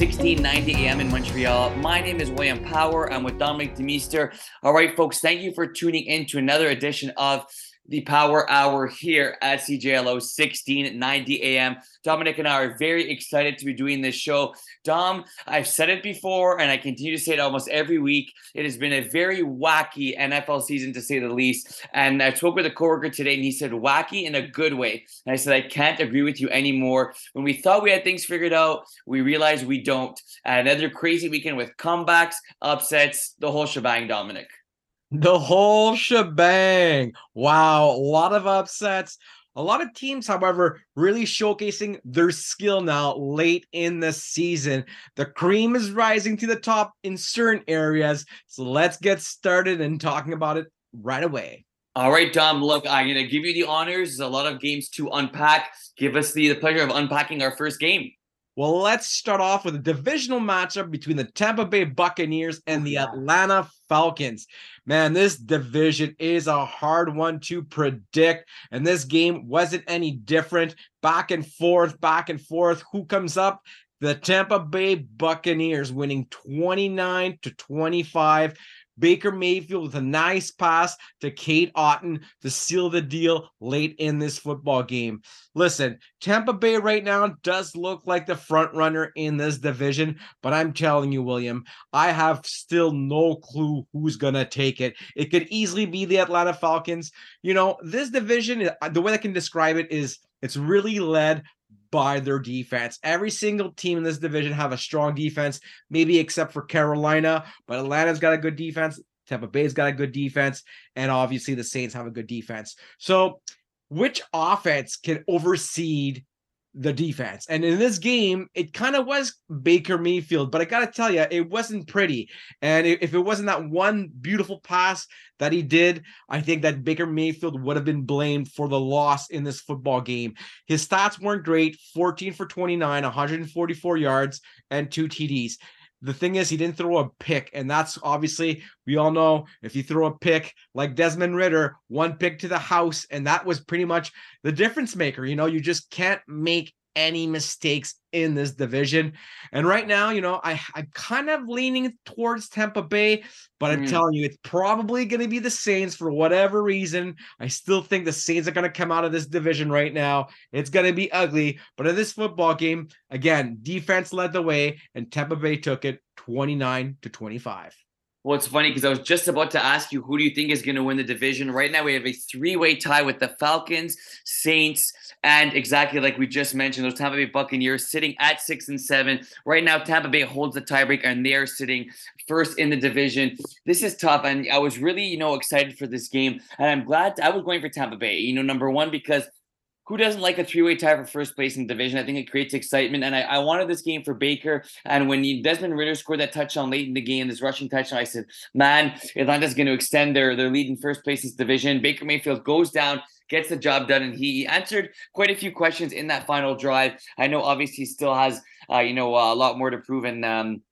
1690 AM in Montreal. My name is William Power. I'm with Dominic Demeester. All right, folks, thank you for tuning in to another edition of the Power Hour here at CJLO 1690 AM. Dominic and I are very excited to be doing this show. Dom, I've said it before and I continue to say it almost every week. It has been a very wacky NFL season to say the least. And I spoke with a coworker today and he said wacky in a good way. And I said, I can't agree with you anymore. When we thought we had things figured out, we realized we don't. Another crazy weekend with comebacks, upsets, the whole shebang, Dominic. The whole shebang. Wow. A lot of upsets. A lot of teams, however, really showcasing their skill now late in the season. The cream is rising to the top in certain areas. So let's get started and talking about it right away. All right, Dom. Look, I'm going to give you the honors. There's a lot of games to unpack. Give us the, the pleasure of unpacking our first game. Well, let's start off with a divisional matchup between the Tampa Bay Buccaneers and oh, the Atlanta Falcons. Man, this division is a hard one to predict, and this game wasn't any different. Back and forth, back and forth. Who comes up? The Tampa Bay Buccaneers winning 29 to 25. Baker Mayfield with a nice pass to Cade Otton to seal the deal late in this football game. Listen, Tampa Bay right now does look like the front runner in this division, but I'm telling you, William, I have still no clue who's going to take it. It could easily be the Atlanta Falcons. You know, this division, uh, the way I can describe it is it's really led by their defense. Every single team in this division have a strong defense, maybe except for Carolina, but Atlanta's got a good defense. Tampa Bay's got a good defense, and obviously the Saints have a good defense. So, which offense can overseed the defense. And in this game, it kind of was Baker Mayfield, but I got to tell you, it wasn't pretty. And if it wasn't that one beautiful pass that he did, I think that Baker Mayfield would have been blamed for the loss in this football game. His stats weren't great 14 for 29, 144 yards, and two TDs. The thing is, he didn't throw a pick, and that's obviously we all know if you throw a pick like Desmond Ridder, one pick to the house, and that was pretty much the difference maker. You know, you just can't make any mistakes in this division. And right now, you know, I, I'm kind of leaning towards Tampa Bay, but I'm mm. telling you, it's probably going to be the Saints for whatever reason. I still think the Saints are going to come out of this division right now. It's going to be ugly. But in this football game, again, defense led the way, and Tampa Bay took it 29 to 25. Well, it's funny because I was just about to ask you who do you think is going to win the division. Right now, we have a three-way tie with the Falcons, Saints, and exactly like we just mentioned, those Tampa Bay Buccaneers sitting at six and seven. Right now, Tampa Bay holds the tiebreak, and they are sitting first in the division. This is tough, and I was really, you know, excited for this game, and I'm glad I was going for Tampa Bay. You know, number one because who doesn't like a three-way tie for first place in division? I think it creates excitement, and I, I wanted this game for Baker. And when Desmond Ridder scored that touchdown late in the game, this rushing touchdown, I said, "Man, Atlanta's going to extend their their lead in first place in this division." Baker Mayfield goes down, gets the job done, and he answered quite a few questions in that final drive. I know, obviously, he still has uh, you know a lot more to prove, and um,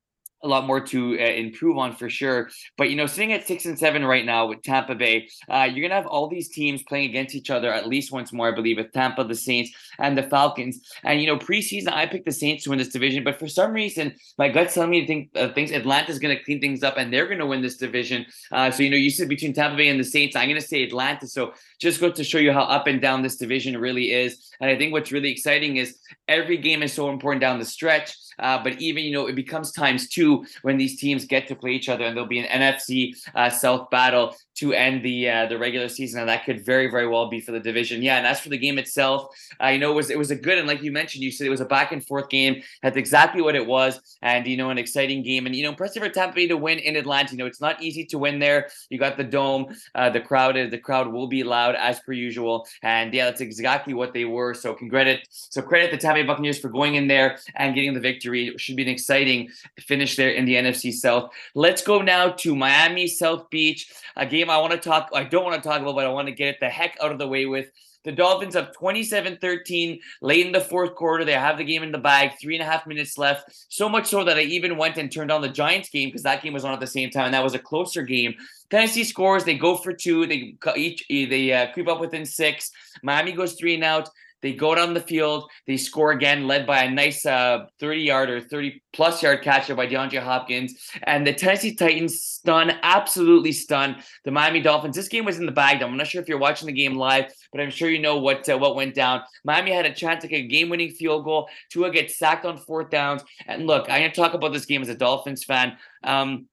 a lot more to uh, improve on for sure. But you know, sitting at six and seven right now with Tampa Bay, uh, you're gonna have all these teams playing against each other at least once more, I believe, with Tampa, the Saints, and the Falcons. And you know, preseason I picked the Saints to win this division, but for some reason my gut's telling me to think uh, things Atlanta's gonna clean things up and they're gonna win this division. Uh, so you know, you said between Tampa Bay and the Saints, I'm gonna say Atlanta. So just go to show you how up and down this division really is. And I think what's really exciting is every game is so important down the stretch. Uh, but even you know it becomes times two when these teams get to play each other, and there'll be an NFC uh, South battle to end the uh, the regular season, and that could very very well be for the division. Yeah, and as for the game itself, I uh, know it was it was a good and like you mentioned, you said it was a back and forth game. That's exactly what it was, and you know an exciting game, and you know impressive for Tampa Bay to win in Atlanta. You know it's not easy to win there. You got the dome, uh, the crowd the crowd will be loud as per usual, and yeah, that's exactly what they were. So credit so credit the Tampa Bay Buccaneers for going in there and getting the victory. It should be an exciting finish there in the NFC South. Let's go now to Miami South Beach, a game game I want to talk, I don't want to talk about, but I want to get it the heck out of the way with. The Dolphins up 27 13 late in the fourth quarter. They have the game in the bag, three and a half minutes left. So much so that I even went and turned on the Giants game because that game was on at the same time. And that was a closer game. Tennessee scores. They go for two. They each they uh, creep up within six. Miami goes three and out. They go down the field, they score again, led by a nice uh, 30 yard or 30 plus yard catcher by DeAndre Hopkins. And the Tennessee Titans stun, absolutely stun the Miami Dolphins. This game was in the bag. I'm not sure if you're watching the game live, but I'm sure you know what uh, what went down. Miami had a chance to get a game winning field goal. Tua gets sacked on fourth downs. And look, I'm going to talk about this game as a Dolphins fan. Um,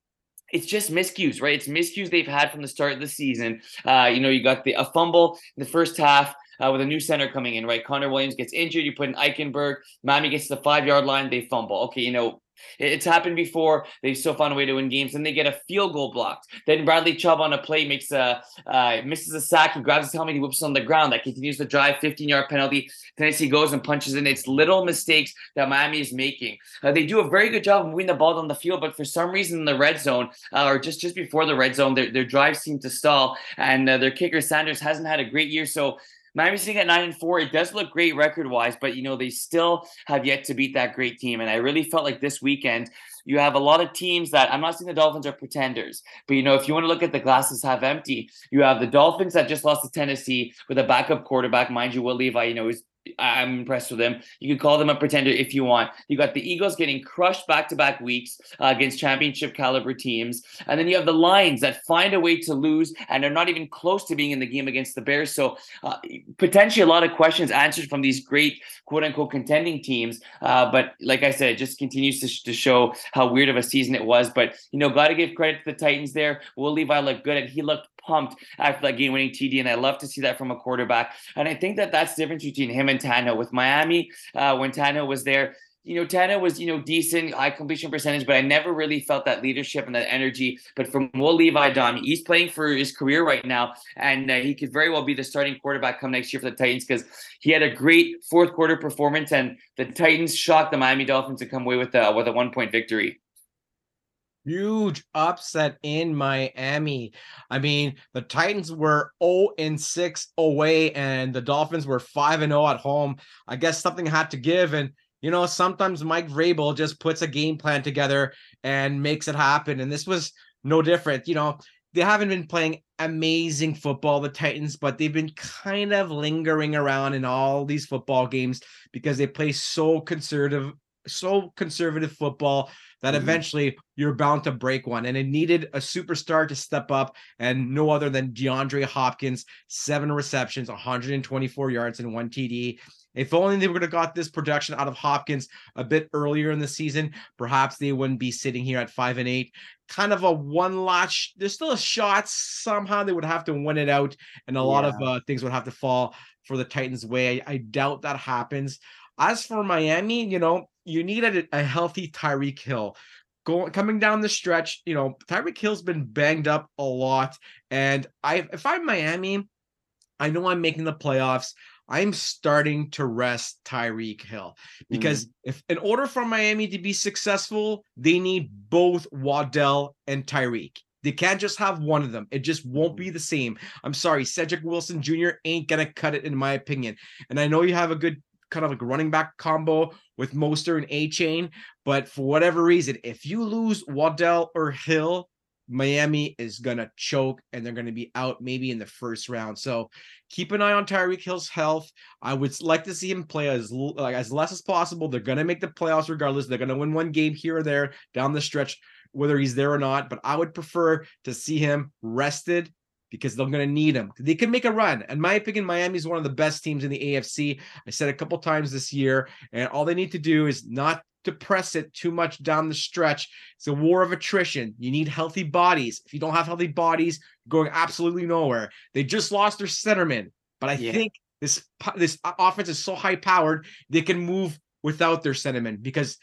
it's just miscues, right? It's miscues they've had from the start of the season. Uh, you know, you got the a fumble in the first half uh, with a new center coming in, right? Connor Williams gets injured. You put in Eichenberg. Miami gets to the five yard line. They fumble. Okay, you know, it's happened before. They still found a way to win games, and they get a field goal blocked. Then Bradley Chubb on a play makes a uh, misses a sack. He grabs his helmet. He whips on the ground. That continues the drive. 15 yard penalty. Tennessee goes and punches in. It's little mistakes that Miami is making. Uh, they do a very good job of moving the ball on the field, but for some reason in the red zone uh, or just just before the red zone, their their drives seem to stall, and uh, their kicker Sanders hasn't had a great year. So Miami sitting at nine and four. It does look great record wise, but you know they still have yet to beat that great team. And I really felt like this weekend you have a lot of teams that I'm not saying the Dolphins are pretenders, but you know if you want to look at the glasses half empty, you have the Dolphins that just lost to Tennessee with a backup quarterback, mind you, Will Levis. You know is I'm impressed with them. You can call them a pretender if you want. You got the Eagles getting crushed back to back weeks uh, against championship caliber teams. And then you have the Lions that find a way to lose and are not even close to being in the game against the Bears. So uh, potentially a lot of questions answered from these great quote unquote contending teams. Uh, but like I said, it just continues to, sh- to show how weird of a season it was. But, you know, got to give credit to the Titans there. Will Levis looked good and he looked pumped after that game winning TD. And I love to see that from a quarterback. And I think that that's the difference between him and With Miami, uh, when Tannehill was there, you know, Tannehill was, you know, decent, high completion percentage, but I never really felt that leadership and that energy. But from Will Levi Dom, he's playing for his career right now, and uh, he could very well be the starting quarterback come next year for the Titans because he had a great fourth quarter performance, and the Titans shocked the Miami Dolphins to come away with a with a one point victory. Huge upset in Miami. I mean, the Titans were 0 and 6 away, and the Dolphins were 5 and 0 at home. I guess something had to give. And, you know, sometimes Mike Vrabel just puts a game plan together and makes it happen. And this was no different. You know, they haven't been playing amazing football, the Titans, but they've been kind of lingering around in all these football games because they play so conservative, so conservative football that mm-hmm. eventually you're bound to break one. And it needed a superstar to step up, and no other than DeAndre Hopkins, seven receptions, 124 yards, and one TD. If only they would have got this production out of Hopkins a bit earlier in the season, perhaps they wouldn't be sitting here at five and eight. Kind of a one latch. There's still a shot. Somehow they would have to win it out, and a yeah. lot of uh, things would have to fall for the Titans' way. I, I doubt that happens. As for Miami, you know, you need a, a healthy Tyreek Hill. Going coming down the stretch, you know, Tyreek Hill's been banged up a lot. And I if I'm Miami, I know I'm making the playoffs. I'm starting to rest Tyreek Hill because mm. if in order for Miami to be successful, they need both Waddle and Tyreek. They can't just have one of them. It just won't be the same. I'm sorry, Cedric Wilson Jr. ain't gonna cut it, in my opinion. And I know you have a good kind of like running back combo with Mostert and Achane. But for whatever reason, if you lose Waddle or Hill, Miami is gonna choke and they're gonna be out maybe in the first round. So keep an eye on Tyreek Hill's health. I would like to see him play as like as less as possible. They're gonna make the playoffs regardless. They're gonna win one game here or there down the stretch, whether he's there or not. But I would prefer to see him rested because they're going to need him. They can make a run. In my opinion, Miami is one of the best teams in the AFC. I said a couple times this year, and all they need to do is not to press it too much down the stretch. It's a war of attrition. You need healthy bodies. If you don't have healthy bodies, you're going absolutely nowhere. They just lost their centerman, but I yeah. think this this offense is so high powered they can move without their centerman because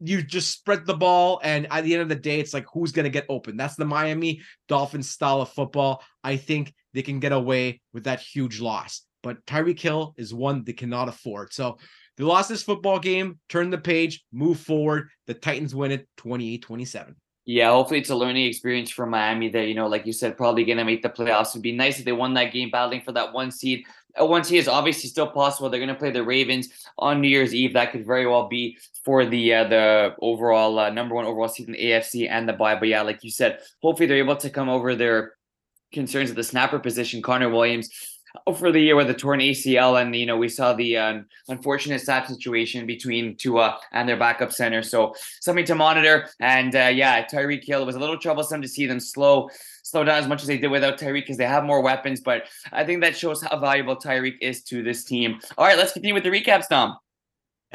you just spread the ball, and at the end of the day, it's like who's going to get open. That's the Miami Dolphins style of football. I think they can get away with that huge loss. But Tyreek Hill is one they cannot afford. So they lost this football game, turn the page, move forward. The Titans win it 28 27. Yeah, hopefully it's a learning experience for Miami that, you know, like you said, probably going to make the playoffs. It'd be nice if they won that game battling for that one seed. A one seed is obviously still possible. They're going to play the Ravens on New Year's Eve. That could very well be for the uh, the overall uh, number one overall seed in the AFC and the bye. But yeah, like you said, hopefully they're able to come over their concerns at the snapper position. Connor Williams for the year with a torn ACL, and you know we saw the uh, unfortunate sad situation between Tua and their backup center. So something to monitor. And uh, yeah, Tyreek Hill was a little troublesome to see them slow slow down as much as they did without Tyreek because they have more weapons. But I think that shows how valuable Tyreek is to this team. All right, let's continue with the recaps, Dom.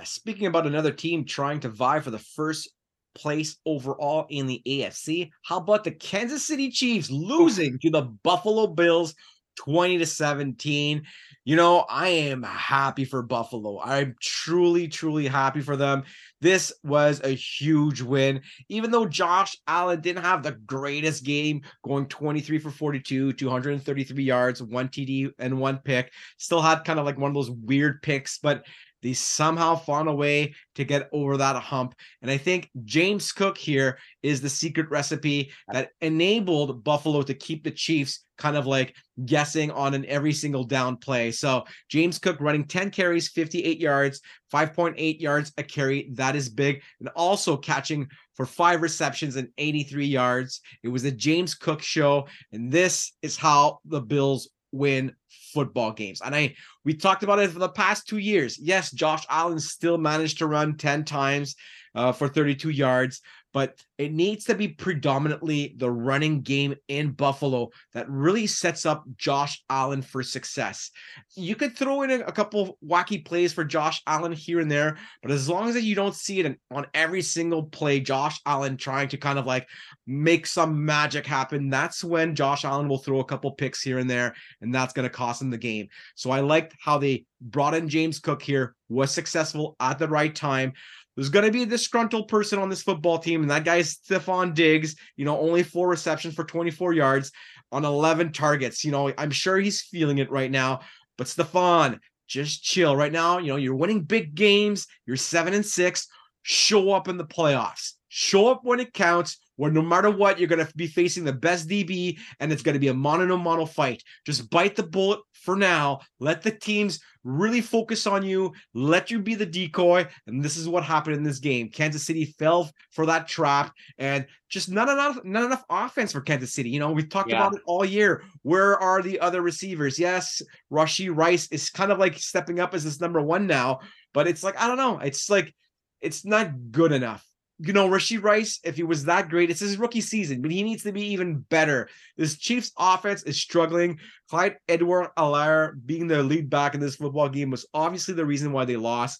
Speaking about another team trying to vie for the first place overall in the AFC, how about the Kansas City Chiefs losing to the Buffalo Bills 20 to 17. You know, I am happy for Buffalo. I'm truly, truly happy for them. This was a huge win. Even though Josh Allen didn't have the greatest game, going 23 for 42, 233 yards, one TD, and one pick, still had kind of like one of those weird picks, but they somehow found a way to get over that hump. And I think James Cook here is the secret recipe that enabled Buffalo to keep the Chiefs kind of like guessing on an every single down play. So James Cook running 10 carries, 58 yards, 5.8 yards a carry. That is big. And also catching for five receptions and 83 yards. It was a James Cook show. And this is how the Bills win football games. And I we talked about it for the past two years. Yes, Josh Allen still managed to run 10 times uh, for 32 yards, but it needs to be predominantly the running game in Buffalo that really sets up Josh Allen for success. You could throw in a, couple wacky plays for Josh Allen here and there, but as long as you don't see it on every single play, Josh Allen trying to kind of like make some magic happen, that's when Josh Allen will throw a couple picks here and there, and that's going to cost him the game. So I liked how they brought in James Cook here, was successful at the right time. There's going to be a disgruntled person on this football team, and that guy's Stefon Diggs. You know, only four receptions for 24 yards on 11 targets. You know, I'm sure he's feeling it right now. But Stefon, just chill right now. You know, you're winning big games. You're seven and six. Show up in the playoffs. Show up when it counts where no matter what, you're going to be facing the best DB and it's going to be a mono to mono fight. Just bite the bullet for now. Let the teams really focus on you, let you be the decoy. And this is what happened in this game. Kansas City fell for that trap and just not enough, not enough offense for Kansas City. You know, we've talked yeah. about it all year. Where are the other receivers? Yes, Rashee Rice is kind of like stepping up as this number one now, but it's like, I don't know. It's like, it's not good enough you know, Rashee Rice, if he was that great, it's his rookie season, but he needs to be even better. This Chiefs offense is struggling. Clyde Edwards-Helaire being the lead back in this football game was obviously the reason why they lost.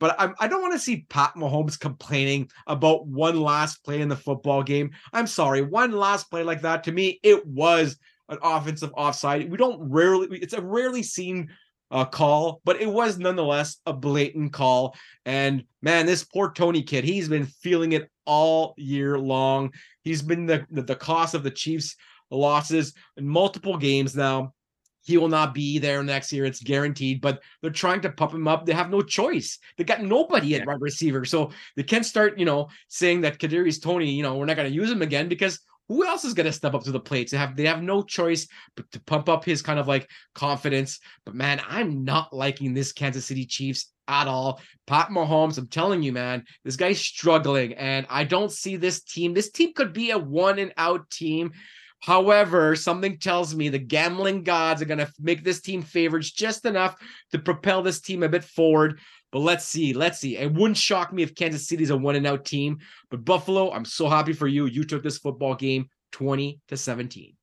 But I'm, I do not want to see Pat Mahomes complaining about one last play in the football game. I'm sorry, one last play like that to me, it was an offensive offside. We don't rarely, it's a rarely seen uh, call, but it was nonetheless a blatant call. And man, this poor Toney kid, he's been feeling it all year long. He's been the, the, the cost of the Chiefs' losses in multiple games now. He will not be there next year. It's guaranteed, but they're trying to pump him up. They have no choice. They got nobody at wide receiver. So they can't start, you know, saying that Kadarius Toney, you know, we're not going to use him again because who else is going to step up to the plate? They have they have no choice but to pump up his kind of like confidence. But man, I'm not liking this Kansas City Chiefs at all. Pat Mahomes, I'm telling you, man, this guy's struggling, and I don't see this team. This team could be a one and out team. However, something tells me the gambling gods are going to make this team favorites just enough to propel this team a bit forward. But let's see. Let's see. It wouldn't shock me if Kansas City's a one and out team. But Buffalo, I'm so happy for you. You took this football game 20 to 17.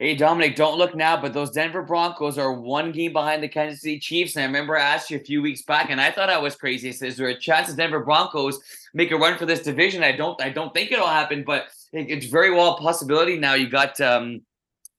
Hey, Dominic, don't look now, but those Denver Broncos are one game behind the Kansas City Chiefs. And I remember I asked you a few weeks back, and I thought I was crazy. I said, is there a chance the Denver Broncos make a run for this division? I don't I don't think it'll happen, but it's very well a possibility. Now you got um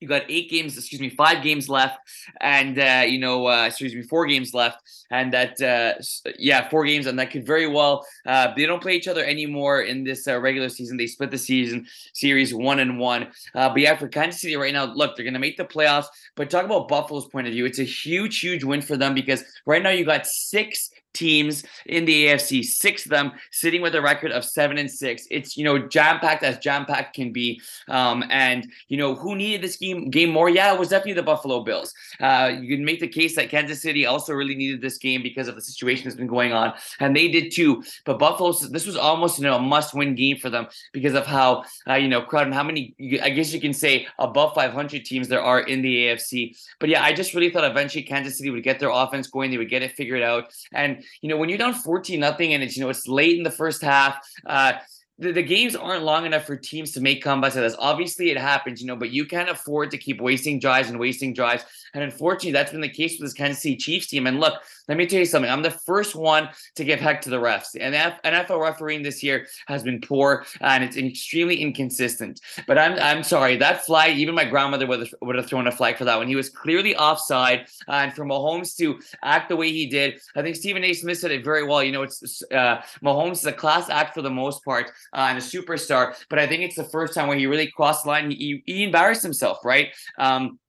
you got eight games, excuse me, five games left, and uh, you know, uh, excuse me, four games left, and that, uh, yeah, four games, and that could very well. Uh, they don't play each other anymore in this uh, regular season. They split the season series one and one. Uh, but yeah, for Kansas City right now, look, they're gonna make the playoffs. But talk about Buffalo's point of view, it's a huge, huge win for them because right now you got six teams in the AFC, six of them sitting with a record of seven and six. It's you know jam packed as jam packed can be. Um, and you know who needed this game game more? Yeah, it was definitely the Buffalo Bills. Uh, you can make the case that Kansas City also really needed this game because of the situation that's been going on, and they did too. But Buffalo, this was almost you know a must win game for them because of how uh, you know crowd and how many I guess you can say above 500 teams there are in the AFC. But yeah, I just really thought eventually Kansas City would get their offense going, they would get it figured out, and you know, when you're down 14 nothing and it's, you know, it's late in the first half, uh, the, the, games aren't long enough for teams to make comebacks like this. Obviously, it happens, you know, but you can't afford to keep wasting drives and wasting drives. And unfortunately, that's been the case with this Kansas City Chiefs team. And look, let me tell you something. I'm the first one to give heck to the refs. And NFL refereeing this year has been poor and it's extremely inconsistent. But I'm I'm sorry that flag. Even my grandmother would have, would have thrown a flag for that one. He was clearly offside. and for Mahomes to act the way he did, I think Stephen A. Smith said it very well. You know, it's uh, Mahomes is a class act for the most part uh, and a superstar. But I think it's the first time where he really crossed the line. He, he embarrassed himself, right? Um,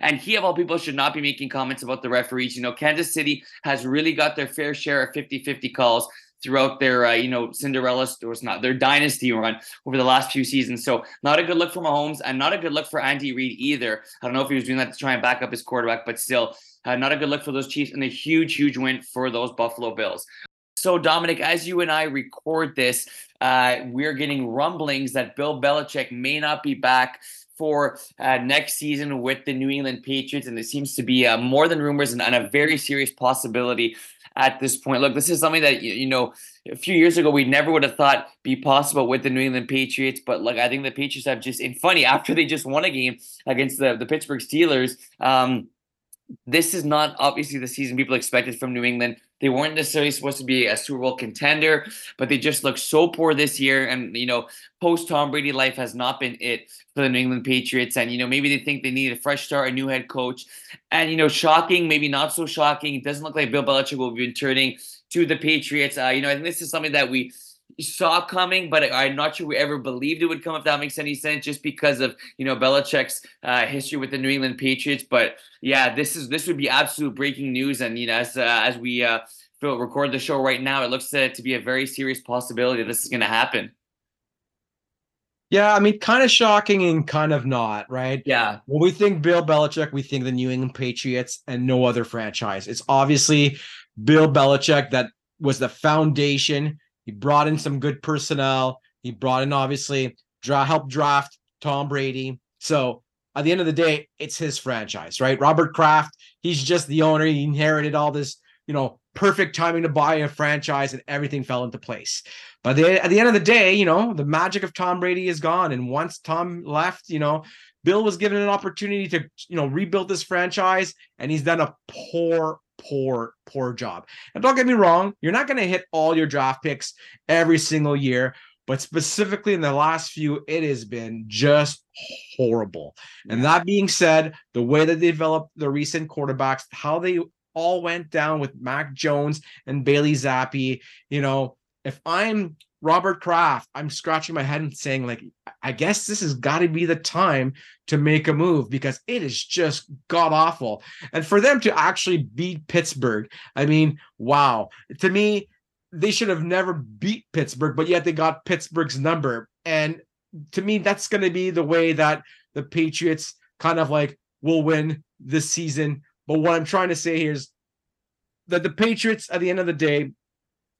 and he, of all people, should not be making comments about the referees. You know, Kansas City has really got their fair share of 50 50 calls throughout their, uh, you know, Cinderella, or it's not their dynasty run over the last few seasons. So, not a good look for Mahomes and not a good look for Andy Reid either. I don't know if he was doing that to try and back up his quarterback, but still, uh, not a good look for those Chiefs and a huge, huge win for those Buffalo Bills. So, Dominic, as you and I record this, uh, we're getting rumblings that Bill Belichick may not be back for uh, next season with the New England Patriots, and it seems to be uh, more than rumors and, and, a very serious possibility at this point. Look, this is something that you know a few years ago we never would have thought be possible with the New England Patriots, but like I think the Patriots have just, and funny after they just won a game against the the Pittsburgh Steelers. Um, this is not obviously the season people expected from New England. They weren't necessarily supposed to be a Super Bowl contender, but they just look so poor this year. And, you know, post Tom Brady life has not been it for the New England Patriots. And, you know, maybe they think they need a fresh start, a new head coach. And, you know, shocking, maybe not so shocking. It doesn't look like Bill Belichick will be returning to the Patriots. Uh, you know, I think this is something that we saw coming, but I'm not sure we ever believed it would come. If that makes any sense, just because of you know Belichick's uh, history with the New England Patriots. But yeah, this is this would be absolute breaking news, and you know as uh, as we uh, record the show right now, it looks to, to be a very serious possibility this is going to happen. Yeah, I mean, kind of shocking and kind of not, right? Yeah. When we think Bill Belichick, we think the New England Patriots and no other franchise. It's obviously Bill Belichick that was the foundation he brought in some good personnel. He brought in obviously draw help draft Tom Brady. So at the end of the day, it's his franchise, right? Robert Kraft, he's just the owner. He inherited all this, you know, perfect timing to buy a franchise, and everything fell into place. But the, at the end of the day, you know, the magic of Tom Brady is gone. And once Tom left, you know, Bill was given an opportunity to, you know, rebuild this franchise, and he's done a poor, poor, poor job. And don't get me wrong, you're not going to hit all your draft picks every single year, but specifically in the last few, it has been just horrible. Yeah. And that being said, the way that they developed the recent quarterbacks, how they all went down with Mac Jones and Bailey Zappe, you know, if I'm Robert Kraft, I'm scratching my head and saying, like, I guess this has got to be the time to make a move because it is just god awful. And for them to actually beat Pittsburgh, I mean, wow. To me, they should have never beat Pittsburgh, but yet they got Pittsburgh's number. And to me, that's going to be the way that the Patriots kind of like will win this season. But what I'm trying to say here is that the Patriots, at the end of the day,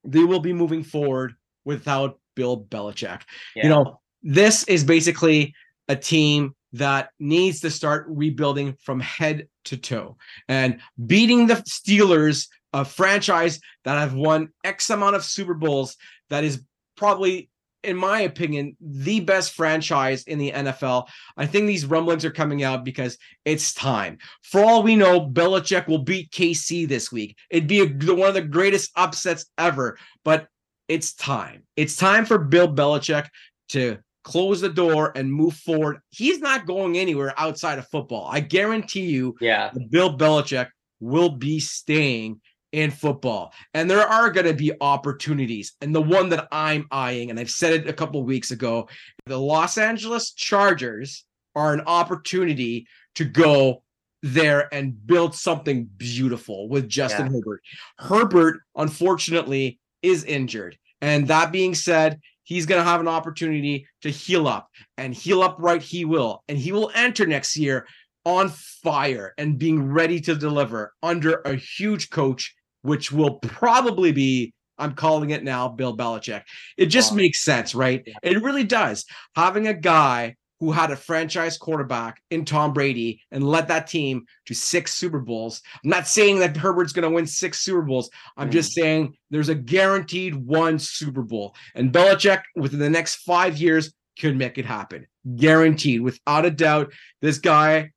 they will be moving forward without Bill Belichick. Yeah. You know, this is basically a team that needs to start rebuilding from head to toe and beating the Steelers, a franchise that have won X amount of Super Bowls, that is probably, in my opinion, the best franchise in the NFL. I think these rumblings are coming out because it's time. For all we know, Belichick will beat KC this week. It'd be a, one of the greatest upsets ever, but it's time. It's time for Bill Belichick to close the door and move forward. He's not going anywhere outside of football. I guarantee you, yeah, Bill Belichick will be staying in football. And there are going to be opportunities. And the one that I'm eyeing, and I've said it a couple weeks ago, the Los Angeles Chargers are an opportunity to go there and build something beautiful with Justin yeah. Herbert. Herbert, unfortunately, is injured. And that being said, he's going to have an opportunity to heal up and heal up right he will. And he will enter next year on fire and being ready to deliver under a huge coach, which will probably be I'm calling it now, Bill Belichick. It just wow. makes sense, right? It really does. Having a guy who had a franchise quarterback in Tom Brady and led that team to six Super Bowls. I'm not saying that Herbert's going to win six Super Bowls. I'm mm. just saying there's a guaranteed one Super Bowl. And Belichick, within the next five years, could make it happen. Guaranteed, without a doubt. This guy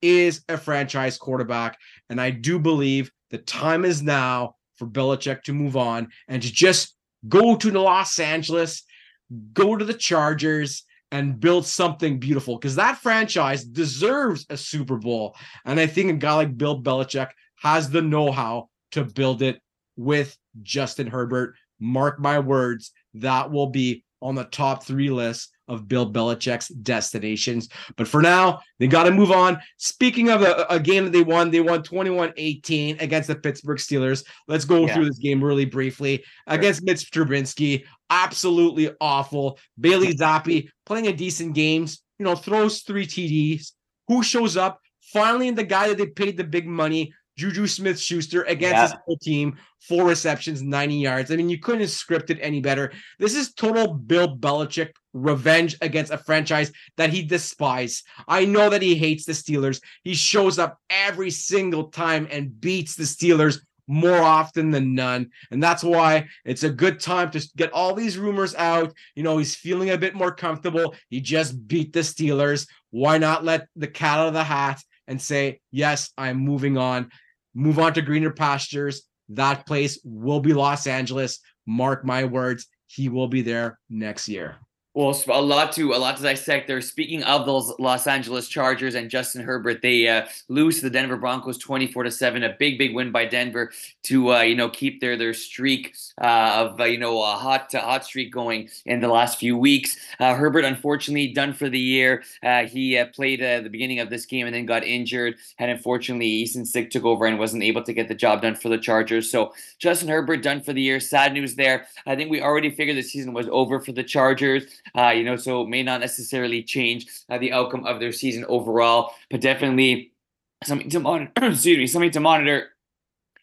is a franchise quarterback. And I do believe the time is now for Belichick to move on and to just go to Los Angeles, go to the Chargers, and build something beautiful because that franchise deserves a Super Bowl. And I think a guy like Bill Belichick has the know how to build it with Justin Herbert. Mark my words, that will be on the top three list of Bill Belichick's destinations. But for now, they got to move on. Speaking of a, a, game that they won, they won 21 18 against the Pittsburgh Steelers. Let's go yeah. through this game really briefly. Sure. Against Mitch Trubisky, absolutely awful. Bailey Zappe playing a decent games, you know, throws three TDs. Who shows up? Finally, the guy that they paid the big money, Juju Smith Schuster against yeah. his whole team, four receptions, 90 yards. I mean, you couldn't have scripted any better. This is total Bill Belichick revenge against a franchise that he despises. I know that he hates the Steelers. He shows up every single time and beats the Steelers more often than none. And that's why it's a good time to get all these rumors out. You know, he's feeling a bit more comfortable. He just beat the Steelers. Why not let the cat out of the hat and say, yes, I'm moving on move on to greener pastures. That place will be Los Angeles. Mark my words, he will be there next year. Well, a lot to a lot to dissect there. Speaking of those Los Angeles Chargers and Justin Herbert, they uh, lose to the Denver Broncos twenty four to seven. A big, big win by Denver to uh, you know keep their their streak uh, of uh, you know a hot hot streak going in the last few weeks. Uh, Herbert, unfortunately, done for the year. Uh, he played the beginning of this game and then got injured, and unfortunately, Easton Stick took over and wasn't able to get the job done for the Chargers. So Justin Herbert done for the year. Sad news there. I think we already figured the season was over for the Chargers uh, you know, so may not necessarily change uh, the outcome of their season overall, but definitely something to monitor. excuse me, something to monitor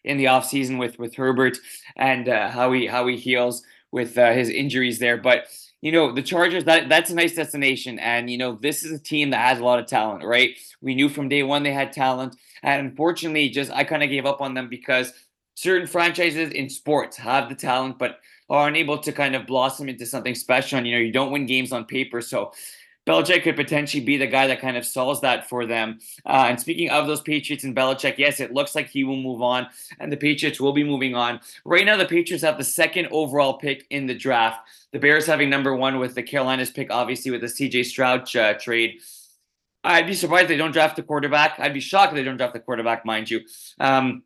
in the offseason with with Herbert and uh, how he how he heals with uh, his injuries there. But you know, the Chargers that that's a nice destination, and you know, this is a team that has a lot of talent, right? We knew from day one they had talent, and unfortunately, just I kind of gave up on them because certain franchises in sports have the talent, but are unable to kind of blossom into something special. And you know, you don't win games on paper, so Belichick could potentially be the guy that kind of solves that for them. Uh, and speaking of those Patriots and Belichick, yes, it looks like he will move on, and the Patriots will be moving on. Right now, the Patriots have the second overall pick in the draft. The Bears having number one with the Carolinas pick, obviously with the C.J. Stroud uh, trade. I'd be surprised they don't draft the quarterback. I'd be shocked if they don't draft the quarterback, mind you. Um,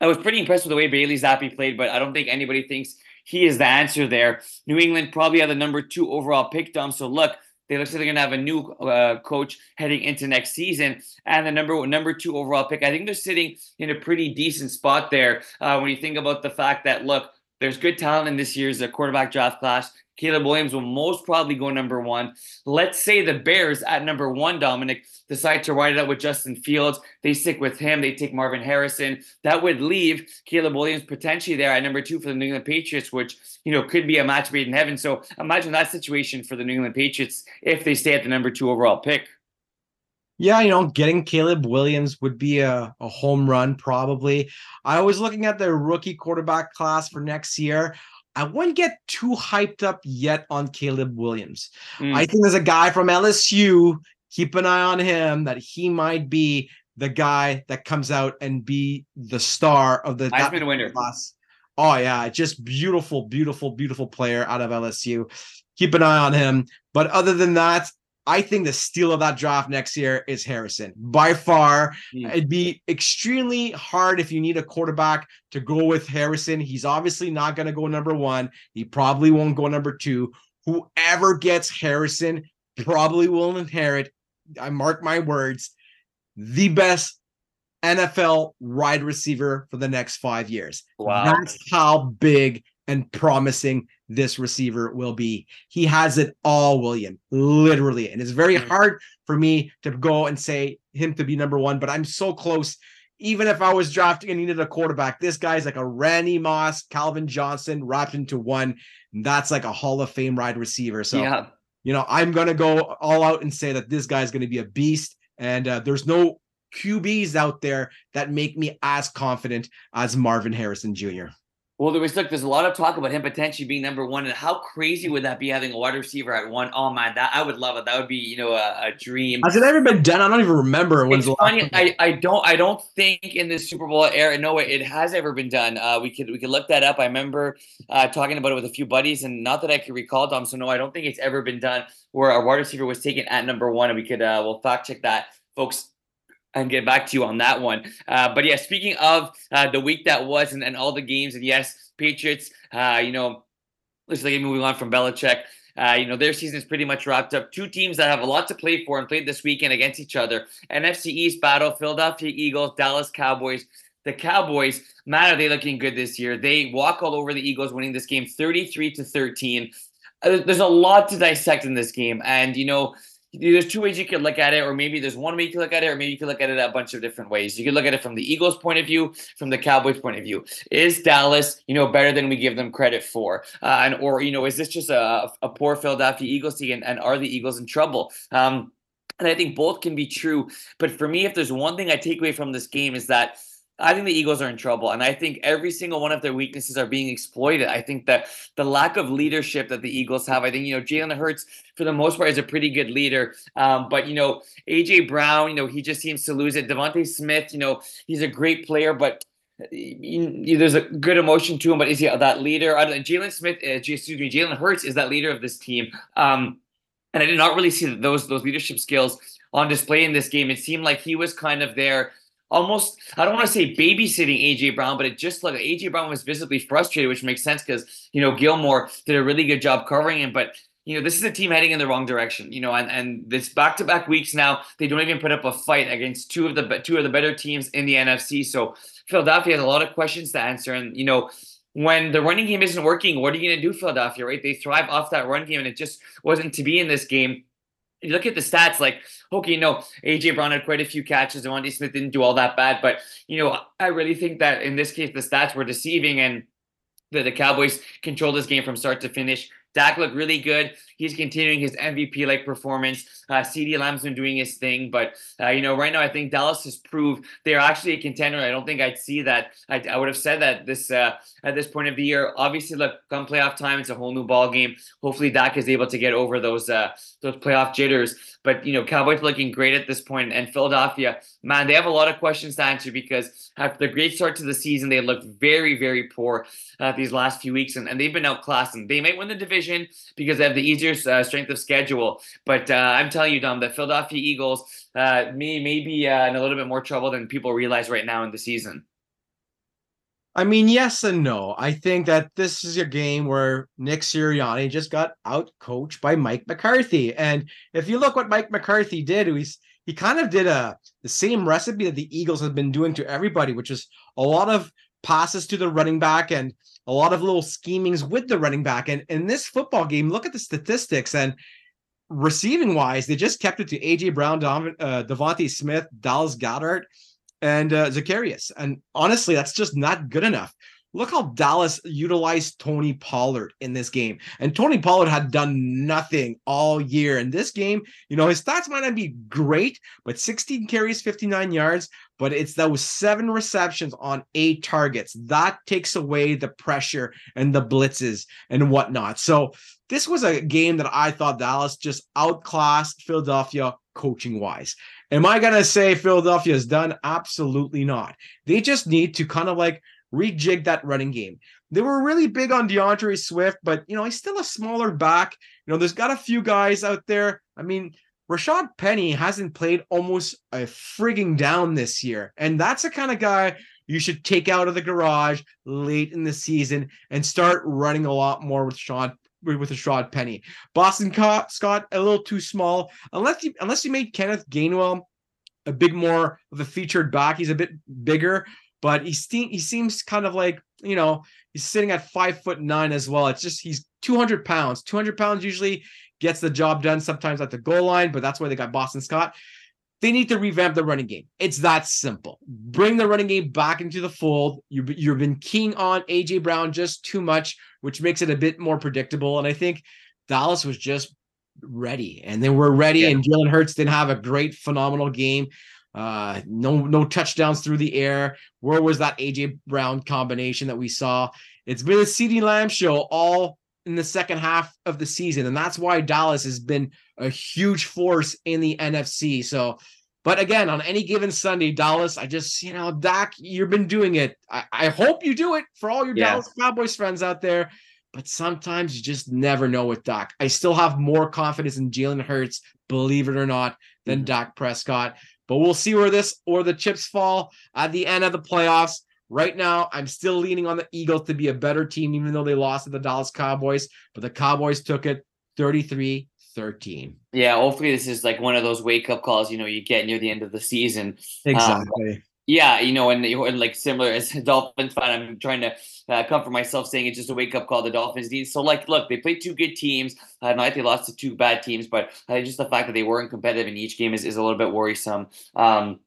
I was pretty impressed with the way Bailey Zappe played, but I don't think anybody thinks he is the answer there. New England probably had the number two overall pick, Dom. So look, they look like they're going to have a new uh, coach heading into next season, and the number number two overall pick. I think they're sitting in a pretty decent spot there uh, when you think about the fact that look, there's good talent in this year's uh, quarterback draft class. Caleb Williams will most probably go number one. Let's say the Bears at number one, Dominic, decide to ride it out with Justin Fields. They stick with him. They take Marvin Harrison. That would leave Caleb Williams potentially there at number two for the New England Patriots, which, you know, could be a match made in heaven. So imagine that situation for the New England Patriots if they stay at the number two overall pick. Yeah, you know, getting Caleb Williams would be a, a home run, probably. I was looking at the rookie quarterback class for next year. I wouldn't get too hyped up yet on Caleb Williams. Mm. I think there's a guy from LSU. Keep an eye on him that he might be the guy that comes out and be the star of the Heisman winner. Class. Oh yeah, just beautiful, beautiful, beautiful player out of LSU. Keep an eye on him. But other than that, I think the steal of that draft next year is Harrison. By far, mm. it'd be extremely hard if you need a quarterback to go with Harrison. He's obviously not going to go number one. He probably won't go number two. Whoever gets Harrison probably will inherit, I mark my words, the best NFL wide receiver for the next five years. Wow. That's how big and promising this receiver will be. He has it all, William, literally. And it's very Mhm. hard for me to go and say him to be number one, but I'm so close. Even if I was drafting and needed a quarterback, this guy's like a Randy Moss, Calvin Johnson wrapped into one. That's like a Hall of Fame ride receiver. So, yeah. you know, I'm going to go all out and say that this guy's going to be a beast. And uh, there's no QBs out there that make me as confident as Marvin Harrison Jr. Well, there was look. There's a lot of talk about him potentially being number one, and how crazy would that be having a wide receiver at one? Oh man, that I would love it. That would be you know a, a dream. Has it ever been done? I don't even remember when It's funny. I, I don't I don't think in this Super Bowl era. No, way it has ever been done. Uh, we could we could look that up. I remember uh, talking about it with a few buddies, and not that I could recall, Dom. So no, I don't think it's ever been done where a wide receiver was taken at number one, and we could uh, we'll fact check that, folks. And get back to you on that one. Uh, but yeah, speaking of uh, the week that was and, and all the games, and yes, Patriots, uh, you know, looks like moving on from Belichick. Uh, you know, their season is pretty much wrapped up. Two teams that have a lot to play for and played this weekend against each other. NFC East battle, Philadelphia Eagles, Dallas Cowboys. The Cowboys, man, are they looking good this year? They walk all over the Eagles, winning this game 33 to 13. Uh, There's a lot to dissect in this game. And, you know, there's two ways you could look at it, or maybe there's one way you could look at it, or maybe you could look at it a bunch of different ways. You could look at it from the Eagles' point of view, from the Cowboys' point of view. Is Dallas, you know, better than we give them credit for? Uh, and or you know, is this just a, a poor Philadelphia Eagles team, and, and are the Eagles in trouble? Um, and I think both can be true. But for me, if there's one thing I take away from this game is that I think the Eagles are in trouble, and I think every single one of their weaknesses are being exploited. I think that the lack of leadership that the Eagles have, I think you know Jalen Hurts for the most part is a pretty good leader, um, but you know AJ Brown, you know he just seems to lose it. DeVonta Smith, you know he's a great player, but there's a good emotion to him, but is he that leader? I don't. Jalen Smith, uh, excuse me, Jalen Hurts is that leader of this team. Um, and I did not really see those those leadership skills on display in this game. It seemed like he was kind of there, almost. I don't want to say babysitting AJ Brown, but it just looked like AJ Brown was visibly frustrated, which makes sense because you know Gilmore did a really good job covering him, but. You know, this is a team heading in the wrong direction. You know, and and this back-to-back weeks now, they don't even put up a fight against two of the two of the better teams in the NFC. So Philadelphia has a lot of questions to answer, and you know, when the running game isn't working, what are you going to do, Philadelphia? Right? They thrive off that run game, and it just wasn't to be in this game. You look at the stats, like okay, no, AJ Brown had quite a few catches. And DeVonta Smith didn't do all that bad, but you know, I really think that in this case, the stats were deceiving, and the, the Cowboys controlled this game from start to finish. Dak looked really good. He's continuing his MVP like performance. Uh, CeeDee Lamb's been doing his thing, but uh, you know, right now I think Dallas has proved they're actually a contender. I don't think I'd see that. I, I would have said that this uh, at this point of the year. Obviously, look, come playoff time, it's a whole new ball game. Hopefully, Dak is able to get over those uh, those playoff jitters. But you know, Cowboys looking great at this point, and Philadelphia, man, they have a lot of questions to answer because after the great start to the season, they looked very, very poor uh, these last few weeks, and, and they've been outclassed. And they might win the division because they have the easier uh, strength of schedule. But uh, I'm telling you, Dom, the Philadelphia Eagles uh, may may be uh, in a little bit more trouble than people realize right now in the season. I mean, yes and no. I think that this is a game where Nick Sirianni just got out coached by Mike McCarthy. And if you look what Mike McCarthy did, he's he kind of did a the same recipe that the Eagles have been doing to everybody, which is a lot of passes to the running back and a lot of little schemings with the running back. And in this football game, look at the statistics and receiving wise, they just kept it to AJ Brown, Don, uh, DeVonta Smith, Dallas Goedert and uh, Zaccheaus. And honestly, that's just not good enough. Look how Dallas utilized Tony Pollard in this game. And Tony Pollard had done nothing all year. In this game, you know, his stats might not be great, but 16 carries, 59 yards, but it's those seven receptions on eight targets. That takes away the pressure and the blitzes and whatnot. So this was a game that I thought Dallas just outclassed Philadelphia coaching wise. Am I going to say Philadelphia is done? Absolutely not. They just need to kind of like rejig that running game. They were really big on D'Andre Swift, but you know, he's still a smaller back. You know, there's got a few guys out there. I mean, Rashad Penny hasn't played almost a frigging down this year. And that's the kind of guy you should take out of the garage late in the season and start running a lot more with Sean with Rashad Penny. Boston Scott a little too small. Unless you unless you made Kenneth Gainwell a big more of a featured back. He's a bit bigger, but he, he seems kind of like, you know, he's sitting at five foot nine as well. It's just he's 200 pounds. 200 pounds usually gets the job done sometimes at the goal line, but that's why they got Boston Scott. They need to revamp the running game. It's that simple. Bring the running game back into the fold. You, you've been keying on AJ Brown just too much, which makes it a bit more predictable. And I think Dallas was just ready, and they were ready. Yeah. And Jalen Hurts didn't have a great, phenomenal game. Uh, no, no touchdowns through the air. Where was that AJ Brown combination that we saw? It's been a CeeDee Lamb show all in the second half of the season. And that's why Dallas has been a huge force in the NFC. So, but again, on any given Sunday, Dallas, I just, you know, Doc, you've been doing it. I, I hope you do it for all your yeah. Dallas Cowboys friends out there. But sometimes you just never know with Doc. I still have more confidence in Jalen Hurts, believe it or not, than mm-hmm. Dak Prescott. But we'll see where this or the chips fall at the end of the playoffs. Right now, I'm still leaning on the Eagles to be a better team, even though they lost to the Dallas Cowboys. But the Cowboys took it 33 13. Yeah, hopefully, this is like one of those wake up calls, you know, you get near the end of the season. Exactly. Um, yeah, you know, and, and like similar as Dolphins fan, I'm trying to uh, comfort myself saying it's just a wake up call the Dolphins need. So, like, look, they played two good teams. Uh, not they lost to two bad teams, but uh, just the fact that they weren't competitive in each game is, is a little bit worrisome. Um,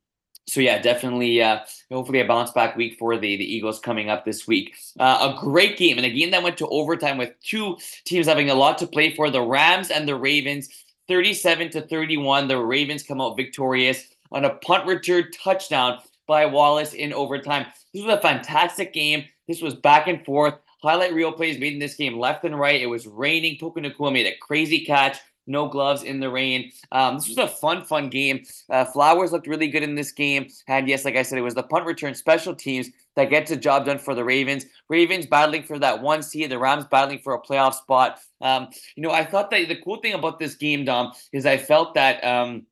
so yeah, definitely. Uh, hopefully, a bounce back week for the the Eagles coming up this week. Uh, a great game and a game that went to overtime with two teams having a lot to play for. The Rams and the Ravens, thirty-seven to thirty-one. The Ravens come out victorious on a punt return touchdown by Wallace in overtime. This was a fantastic game. This was back and forth. Highlight reel plays made in this game left and right. It was raining. Puka Nacua made a crazy catch no gloves in the rain. Um, this was a fun, fun game. Uh, Flowers looked really good in this game. And yes, like I said, it was the punt return special teams that gets the job done for the Ravens. Ravens battling for that one seed, the Rams battling for a playoff spot. Um, you know, I thought that the cool thing about this game, Dom, is I felt that. Um,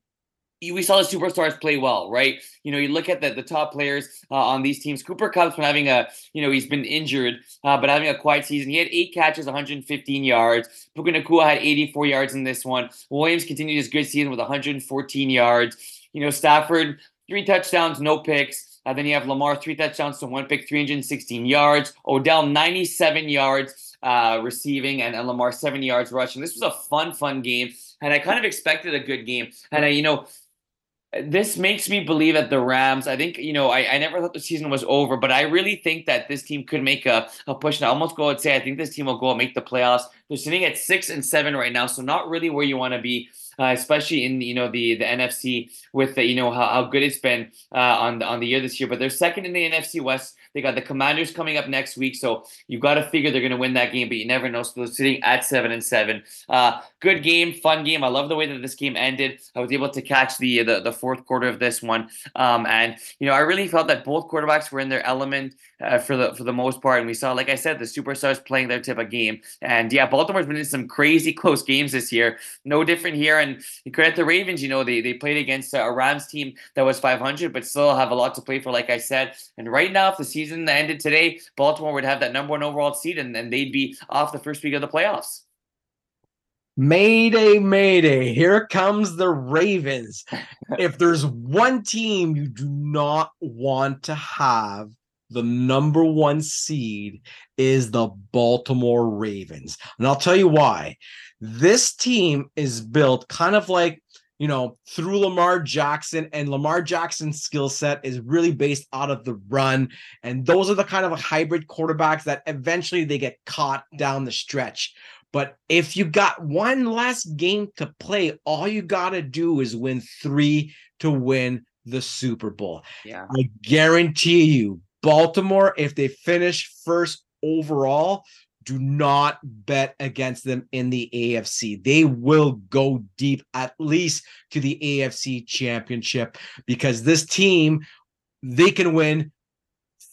we saw the superstars play well, right? You know, you look at the, the top players uh, on these teams. Cooper Kupp's been having a, you know, he's been injured, uh, but having a quiet season. He had eight catches, 115 yards. Puka Nacua had 84 yards in this one. Williams continued his good season with 114 yards. You know, Stafford, three touchdowns, no picks. Uh, then you have Lamar, three touchdowns to one pick, 316 yards. Odell, 97 yards uh, receiving, and, and Lamar, 70 yards rushing. This was a fun, fun game. And I kind of expected a good game. And, I, you know, this makes me believe that the Rams, I think, you know, I, I never thought the season was over, but I really think that this team could make a, a push. And I almost go and say, I think this team will go and make the playoffs. They're sitting at six and seven right now, so not really where you want to be uh, especially in you know the the NFC with the, you know how, how good it's been uh, on the on the year this year. But they're second in the NFC West. They got the Commanders coming up next week, so you've got to figure they're going to win that game, but you never know. So they're sitting at seven and seven. Uh, good game, fun game. I love the way that this game ended. I was able to catch the the, the fourth quarter of this one, um, and you know I really felt that both quarterbacks were in their element uh, for the for the most part. And we saw, like I said, the superstars playing their type of game. And yeah, Baltimore's been in some crazy close games this year. No different here. And credit the Ravens. You know, they they played against a Rams team that was 500, but still have a lot to play for. Like I said, and right now, if the season ended today, Baltimore would have that number one overall seed, and, and they'd be off the first week of the playoffs. Mayday, Mayday. Here comes the Ravens. if there's one team you do not want to have the number one seed is the Baltimore Ravens. And I'll tell you why. This team is built kind of like, you know, through Lamar Jackson, and Lamar Jackson's skill set is really based out of the run. And those are the kind of hybrid quarterbacks that eventually they get caught down the stretch. But if you got one last game to play, all you got to do is win three to win the Super Bowl. Yeah. I guarantee you, Baltimore, if they finish first overall, do not bet against them in the AFC. They will go deep, at least to the AFC championship, because this team, they can win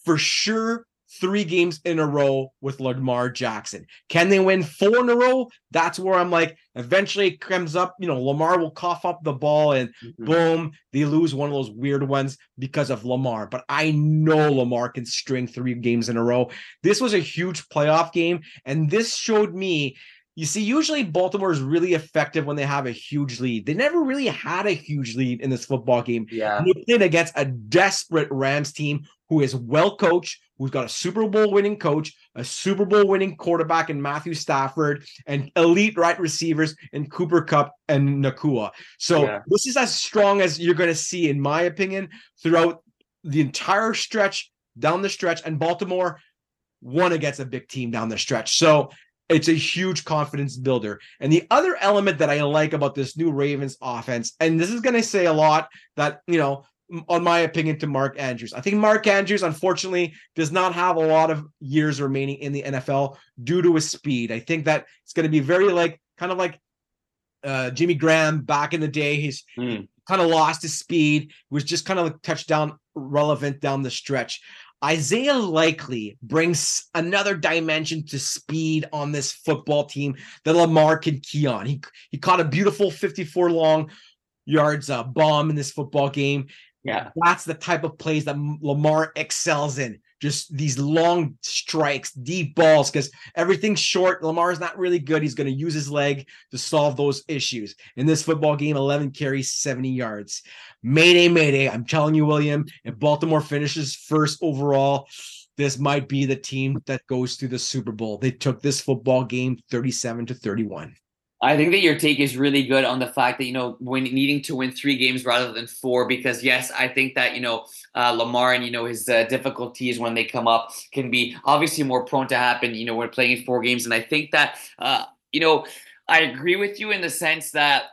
for sure three games in a row with Lamar Jackson. Can they win four in a row? That's where I'm like, eventually it comes up, you know, Lamar will cough up the ball and mm-hmm. boom, they lose one of those weird ones because of Lamar. But I know Lamar can string three games in a row. This was a huge playoff game, and this showed me you see, usually Baltimore is really effective when they have a huge lead. They never really had a huge lead in this football game. Yeah. They played against a desperate Rams team who is well coached, who's got a Super Bowl winning coach, a Super Bowl winning quarterback in Matthew Stafford, and elite right receivers in Cooper Kupp and Nacua. So Yeah. this is as strong as you're going to see, in my opinion, throughout the entire stretch down the stretch. And Baltimore won against a big team down the stretch. So it's a huge confidence builder. And the other element that I like about this new Ravens offense, and this is going to say a lot that, you know, on my opinion, to Mark Andrews. I think Mark Andrews, unfortunately, does not have a lot of years remaining in the NFL due to his speed. I think that it's going to be very like kind of like uh, Jimmy Graham back in the day. He's Mm. kind of lost his speed, was just kind of like touchdown relevant down the stretch. Isaiah Likely brings another dimension to speed on this football team that Lamar can key on. He he caught a beautiful 54 long yards uh, bomb in this football game. Yeah. That's the type of plays that Lamar excels in. Just these long strikes, deep balls, because everything's short. Lamar's not really good. He's going to use his leg to solve those issues. In this football game, 11 carries, 70 yards. Mayday, mayday. I'm telling you, William, if Baltimore finishes first overall, this might be the team that goes to the Super Bowl. They took this football game 37 to 31. I think that your take is really good on the fact that you know when needing to win three games rather than four because yes I think that you know uh, Lamar and you know his uh, difficulties when they come up can be obviously more prone to happen you know when playing in four games. And I think that uh, you know I agree with you in the sense that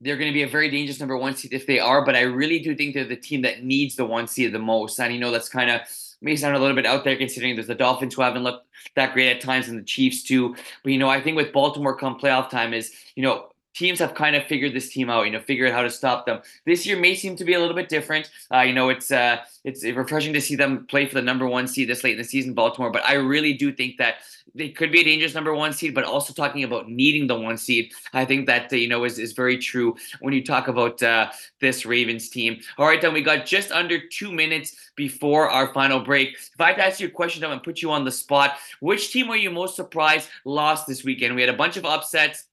they're going to be a very dangerous number one seed if they are but I really do think they're the team that needs the one seed the most. And you know that's kind of may sound a little bit out there considering there's the Dolphins who haven't looked that great at times and the Chiefs too. But you know, I think with Baltimore come playoff time is, you know, teams have kind of figured this team out, you know, figured out how to stop them. This year may seem to be a little bit different. Uh, you know, it's uh it's refreshing to see them play for the number one seed this late in the season, Baltimore. But I really do think that they could be a dangerous number one seed, but also talking about needing the one seed, I think that uh, you know is, is very true when you talk about uh, this Ravens team. All right, then we got just under two minutes before our final break. If I had to ask you a question, I'm gonna put you on the spot. Which team were you most surprised lost this weekend? We had a bunch of upsets.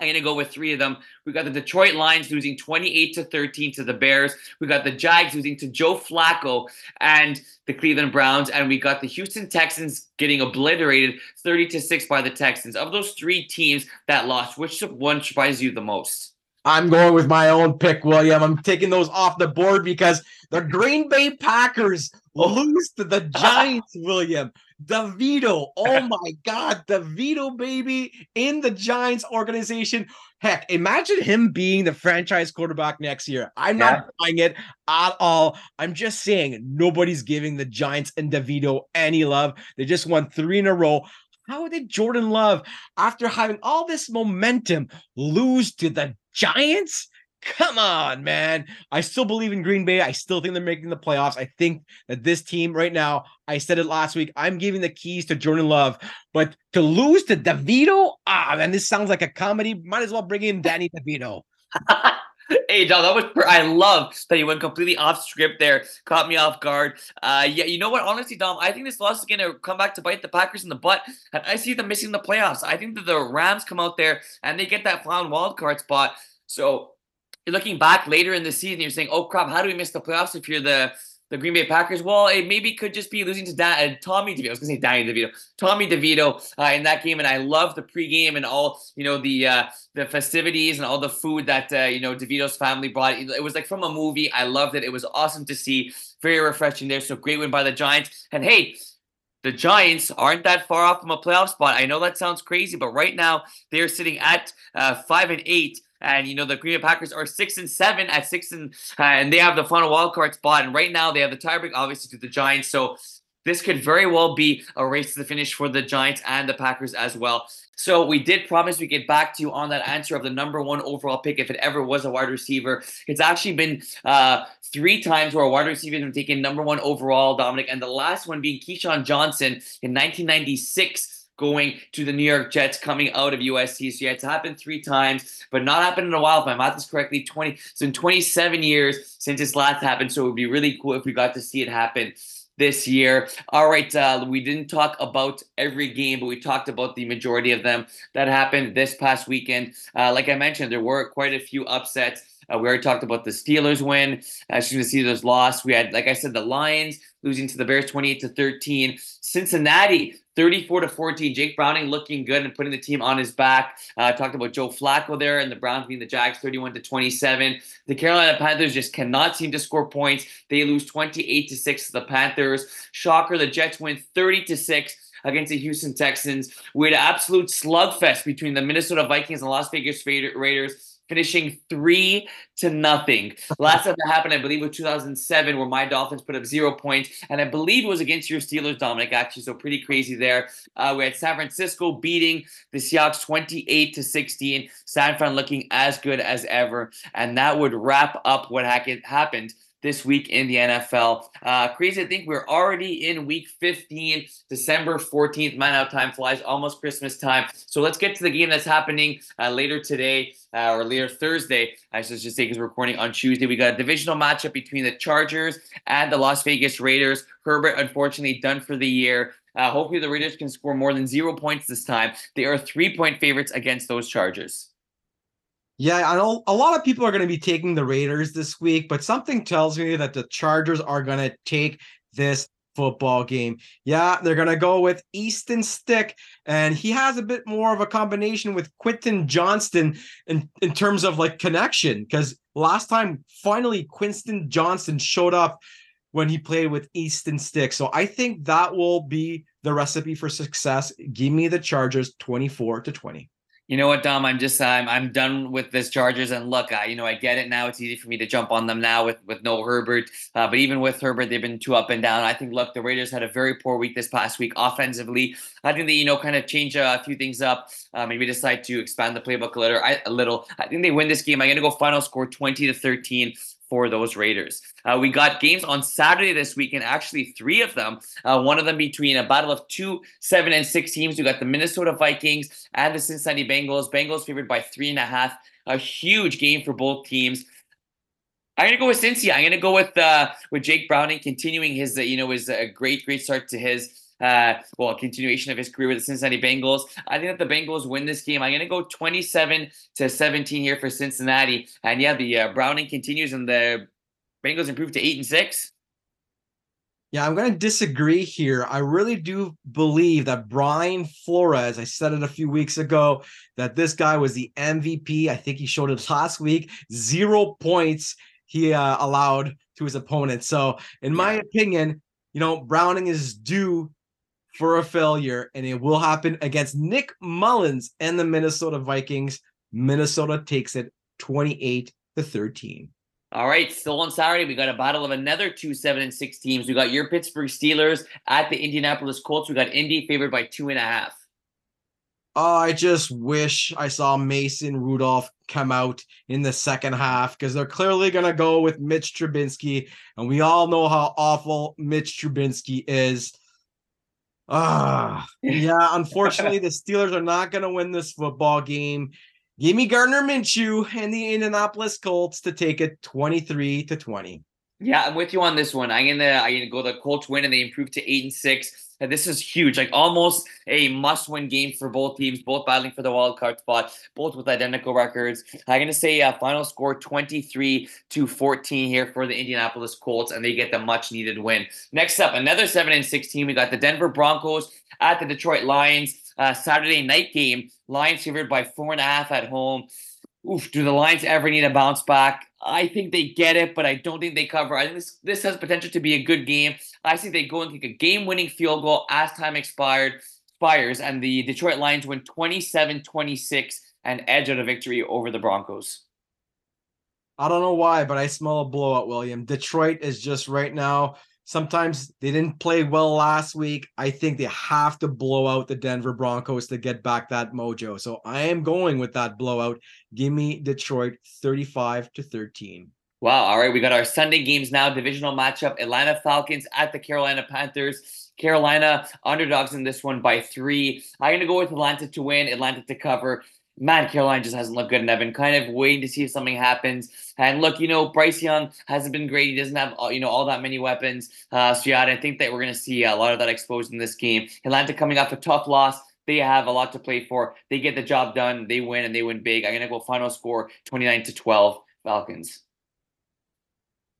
I'm going to go with three of them. We got the Detroit Lions losing 28 to 13 to the Bears. We got the Jags losing to Joe Flacco and the Cleveland Browns. And we got the Houston Texans getting obliterated 30 to 6 by the Texans. Of those three teams that lost, which one surprised you the most? I'm going with my own pick, William. I'm taking those off the board because the Green Bay Packers lose to the Giants, William. DeVito. Oh my God. DeVito, baby, in the Giants organization. Heck, imagine him being the franchise quarterback next year. I'm not buying it at all. I'm just saying nobody's giving the Giants and DeVito any love. They just won three in a row. How did Jordan Love, after having all this momentum, lose to the Giants? Come on, man. I still believe in Green Bay. I still think they're making the playoffs. I think that this team right now, I said it last week, I'm giving the keys to Jordan Love. But to lose to DeVito, ah, man, this sounds like a comedy. Might as well bring in Danny DeVito. hey, Dom, that was per- I love that you went completely off script there. Caught me off guard. Uh, yeah, you know what? Honestly, Dom, I think this loss is gonna come back to bite the Packers in the butt. And I see them missing the playoffs. I think that the Rams come out there and they get that final wild card spot. So you're looking back later in the season, you're saying, "Oh crap, how do we miss the playoffs if you're the the Green Bay Packers?" Well, it maybe could just be losing to Dan, uh, Tommy DeVito. I was gonna say Danny DeVito, Tommy DeVito uh, in that game, and I love the pregame and all you know the uh, the festivities and all the food that uh, you know DeVito's family brought. It was like from a movie. I loved it. It was awesome to see. Very refreshing there. So great win by the Giants. And hey, the Giants aren't that far off from a playoff spot. I know that sounds crazy, but right now they're sitting at uh, five and eight. And you know the Green Bay Packers are six and seven at six and uh, and they have the final wild card spot. And right now they have the tiebreak, obviously, to the Giants. So this could very well be a race to the finish for the Giants and the Packers as well. So we did promise we get back to you on that answer of the number one overall pick if it ever was a wide receiver. It's actually been uh, three times where a wide receiver has been taken number one overall, Dominic, and the last one being Keyshawn Johnson in 1996 going to the New York Jets coming out of USC. So yeah, it's happened three times, but not happened in a while. If my math is correctly, 20 it's been 27 years since this last happened. So it would be really cool if we got to see it happen this year. All right, uh, we didn't talk about every game, but we talked about the majority of them that happened this past weekend. Uh, like I mentioned, there were quite a few upsets. Uh, we already talked about the Steelers win. Can see, those lost. We had, like I said, the Lions losing to the Bears 28 to 13. Cincinnati 34 to 14. Jake Browning looking good and putting the team on his back. Uh, talked about Joe Flacco there and the Browns being the Jags 31 to 27. The Carolina Panthers just cannot seem to score points. They lose 28 to 6 to the Panthers. Shocker, the Jets win 30 to 6 against the Houston Texans. We had an absolute slugfest between the Minnesota Vikings and Las Vegas Raiders finishing three to nothing. Last time that happened, I believe, was 2007, where my Dolphins put up zero points, and I believe it was against your Steelers, Dominic. Actually, so pretty crazy there. Uh, we had San Francisco beating the Seahawks 28 to 16. San Fran looking as good as ever, and that would wrap up what happened this week in the NFL. Uh, crazy I think we're already in week 15, December 14th. Man, how time flies, almost Christmas time. So let's get to the game that's happening uh, later today. Uh, or later Thursday, I should just say, because we're recording on Tuesday. We got a divisional matchup between the Chargers and the Las Vegas Raiders. Herbert, unfortunately, done for the year. Uh, hopefully, the Raiders can score more than zero points this time. They are three point favorites against those Chargers. Yeah, I know a lot of people are going to be taking the Raiders this week, but something tells me that the Chargers are going to take this football game. Yeah, they're going to go with Easton Stick, and he has a bit more of a combination with Quentin Johnston in, in terms of like connection, because last time, finally, Quentin Johnston showed up when he played with Easton Stick. So I think that will be the recipe for success. Give me the Chargers 24 to 20 you know what, Dom? I'm just I'm I'm done with this Chargers. And look, I you know I get it now. It's easy for me to jump on them now with with no Herbert. Uh, but even with Herbert, they've been too up and down. I think look, the Raiders had a very poor week this past week offensively. I think they you know kind of change a few things up. Uh, maybe decide to expand the playbook a little. I, a little. I think they win this game. I'm gonna go final score 20 to 13 for those Raiders. Uh, we got games on Saturday this week, and actually three of them. Uh, one of them between a battle of two, seven, and six teams. We got the Minnesota Vikings and the Cincinnati Bengals. Bengals favored by three and a half. A huge game for both teams. I'm gonna go with Cincy. I'm gonna go with uh, with Jake Browning continuing his uh, you know his uh, great great start to his uh, well, a continuation of his career with the Cincinnati Bengals. I think that the Bengals win this game. I'm going to go 27 to 17 here for Cincinnati. And yeah, the uh, Browning continues and the Bengals improve to eight and six. Yeah, I'm going to disagree here. I really do believe that Brian Flores, I said it a few weeks ago, that this guy was the MVP. I think he showed it last week. Zero points he uh, allowed to his opponent. So, in my opinion, you know, Browning is due for a failure, and it will happen against Nick Mullens and the Minnesota Vikings. Minnesota takes it 28 to 13. All right, still on Saturday, we got a battle of another two, seven, and six teams. We got your Pittsburgh Steelers at the Indianapolis Colts. We got Indy favored by two and a half. Oh, I just wish I saw Mason Rudolph come out in the second half because they're clearly going to go with Mitch Trubisky. And we all know how awful Mitch Trubisky is. Ah, yeah. Unfortunately, the Steelers are not going to win this football game. Give me Gardner Minshew and the Indianapolis Colts to take it 23 to 20. Yeah, I'm with you on this one. I'm gonna I'm gonna go the Colts win and they improve to eight and six. And this is huge, like almost a must-win game for both teams, both battling for the wild card spot, both with identical records. I'm gonna say uh, final score 23 to 14 here for the Indianapolis Colts, and they get the much-needed win. Next up, another seven and 16. We got the Denver Broncos at the Detroit Lions. Uh, Saturday night game. Lions favored by four and a half at home. Oof, do the Lions ever need a bounce back? I think they get it, but I don't think they cover. I think this this has potential to be a good game. I think they go and kick a game-winning field goal as time expired expires, and the Detroit Lions win 27-26 and edge out a victory over the Broncos. I don't know why, but I smell a blowout, William. Detroit is just right now Sometimes they didn't play well last week. I think they have to blow out the Denver Broncos to get back that mojo. So I am going with that blowout. Give me Detroit 35 to 13. Wow. All right. We got our Sunday games now. Divisional matchup Atlanta Falcons at the Carolina Panthers. Carolina underdogs in this one by three. I'm going to go with Atlanta to win, Atlanta to cover man, Carolina just hasn't looked good, and I've been kind of waiting to see if something happens. And look, you know, Bryce Young hasn't been great. He doesn't have, uh, you know, all that many weapons. Uh, so yeah, I think that we're going to see a lot of that exposed in this game. Atlanta coming off a tough loss. They have a lot to play for. They get the job done. They win, and they win big. I'm going to go final score 29 to 12 Falcons.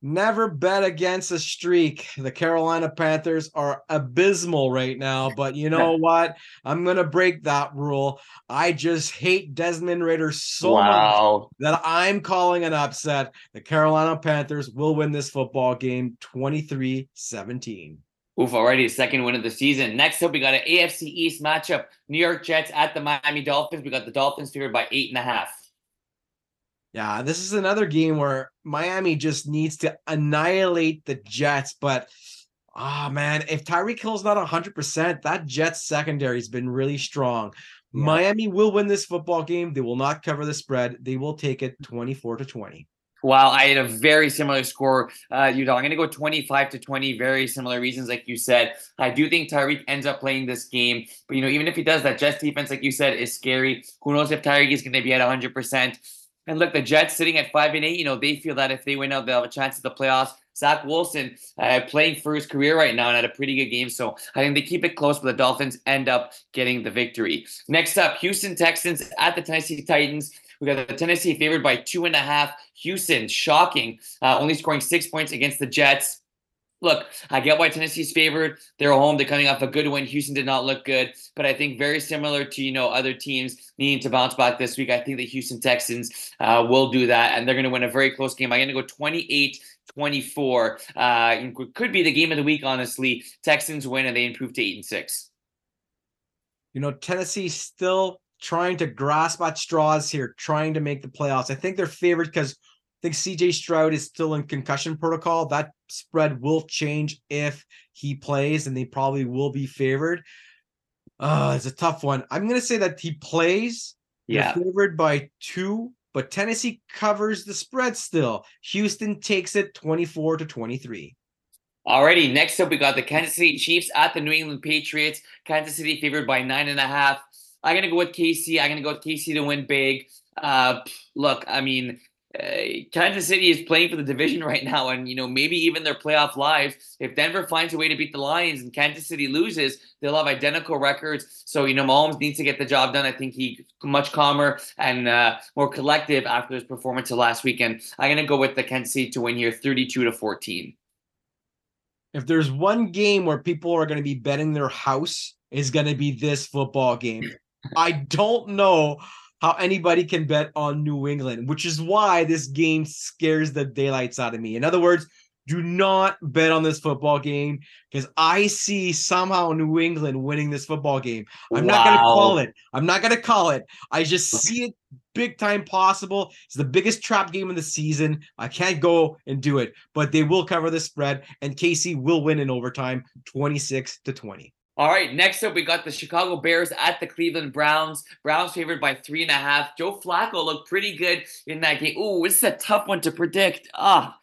Never bet against a streak. The Carolina Panthers are abysmal right now, but you know what? I'm going to break that rule. I just hate Desmond Ridder so wow. much that I'm calling an upset. The Carolina Panthers will win this football game 23 17. Oof, already a second win of the season. Next up, we got an AFC East matchup. New York Jets at the Miami Dolphins. We got the Dolphins favored by eight and a half. Yeah, this is another game where Miami just needs to annihilate the Jets. But ah oh, man, if Tyreek Hill's not 100%, that Jets secondary has been really strong. Yeah. Miami will win this football game. They will not cover the spread. They will take it 24 to 20. Wow, I had a very similar score, uh. I'm going to go 25 to 20. Very similar reasons, like you said. I do think Tyreek ends up playing this game, but you know, even if he does, that Jets defense, like you said, is scary. Who knows if Tyreek is going to be at 100 percent? And look, the Jets sitting at five and eight, you know, they feel that if they win out, they'll have a chance at the playoffs. Zach Wilson uh, playing for his career right now and had a pretty good game. So I think they keep it close, but the Dolphins end up getting the victory. Next up, Houston Texans at the Tennessee Titans. We got the Tennessee favored by two and a half. Houston, shocking, uh, only scoring six points against the Jets. Look, I get why Tennessee's favored. They're home. They're coming off a good win. Houston did not look good, but I think very similar to you know other teams needing to bounce back this week. I think the Houston Texans uh, will do that, and they're going to win a very close game. I'm going to go 28 24. Uh, could be the game of the week, honestly. Texans win and they improve to eight and six. You know, Tennessee still trying to grasp at straws here, trying to make the playoffs. I think they're favored because think CJ Stroud is still in concussion protocol. That spread will change if he plays, and they probably will be favored. Uh, it's a tough one. I'm gonna say that he plays. Yeah, favored by two, but Tennessee covers the spread still. Houston takes it 24 to 23. Alrighty, next up we got the Kansas City Chiefs at the New England Patriots. Kansas City favored by nine and a half. I'm gonna go with KC. I'm gonna go with KC to win big. Uh, look, I mean, uh, Kansas City is playing for the division right now, and you know maybe even their playoff lives. If Denver finds a way to beat the Lions and Kansas City loses, they'll have identical records. So you know Mahomes needs to get the job done. I think he much calmer and uh, more collective after his performance of last weekend. I'm gonna go with the Kansas City to win here, 32 to 14. If there's one game where people are to be betting their house, is to be this football game. I don't know how anybody can bet on New England, which is why this game scares the daylights out of me. In other words, do not bet on this football game because I see somehow New England winning this football game. I'm wow. not going to call it. I'm not going to call it. I just see it big time possible. It's the biggest trap game of the season. I can't go and do it, but they will cover the spread and KC will win in overtime 26 to 20. All right, next up, we got the Chicago Bears at the Cleveland Browns. Browns favored by three and a half. Joe Flacco looked pretty good in that game. Ooh, this is a tough one to predict. Ah,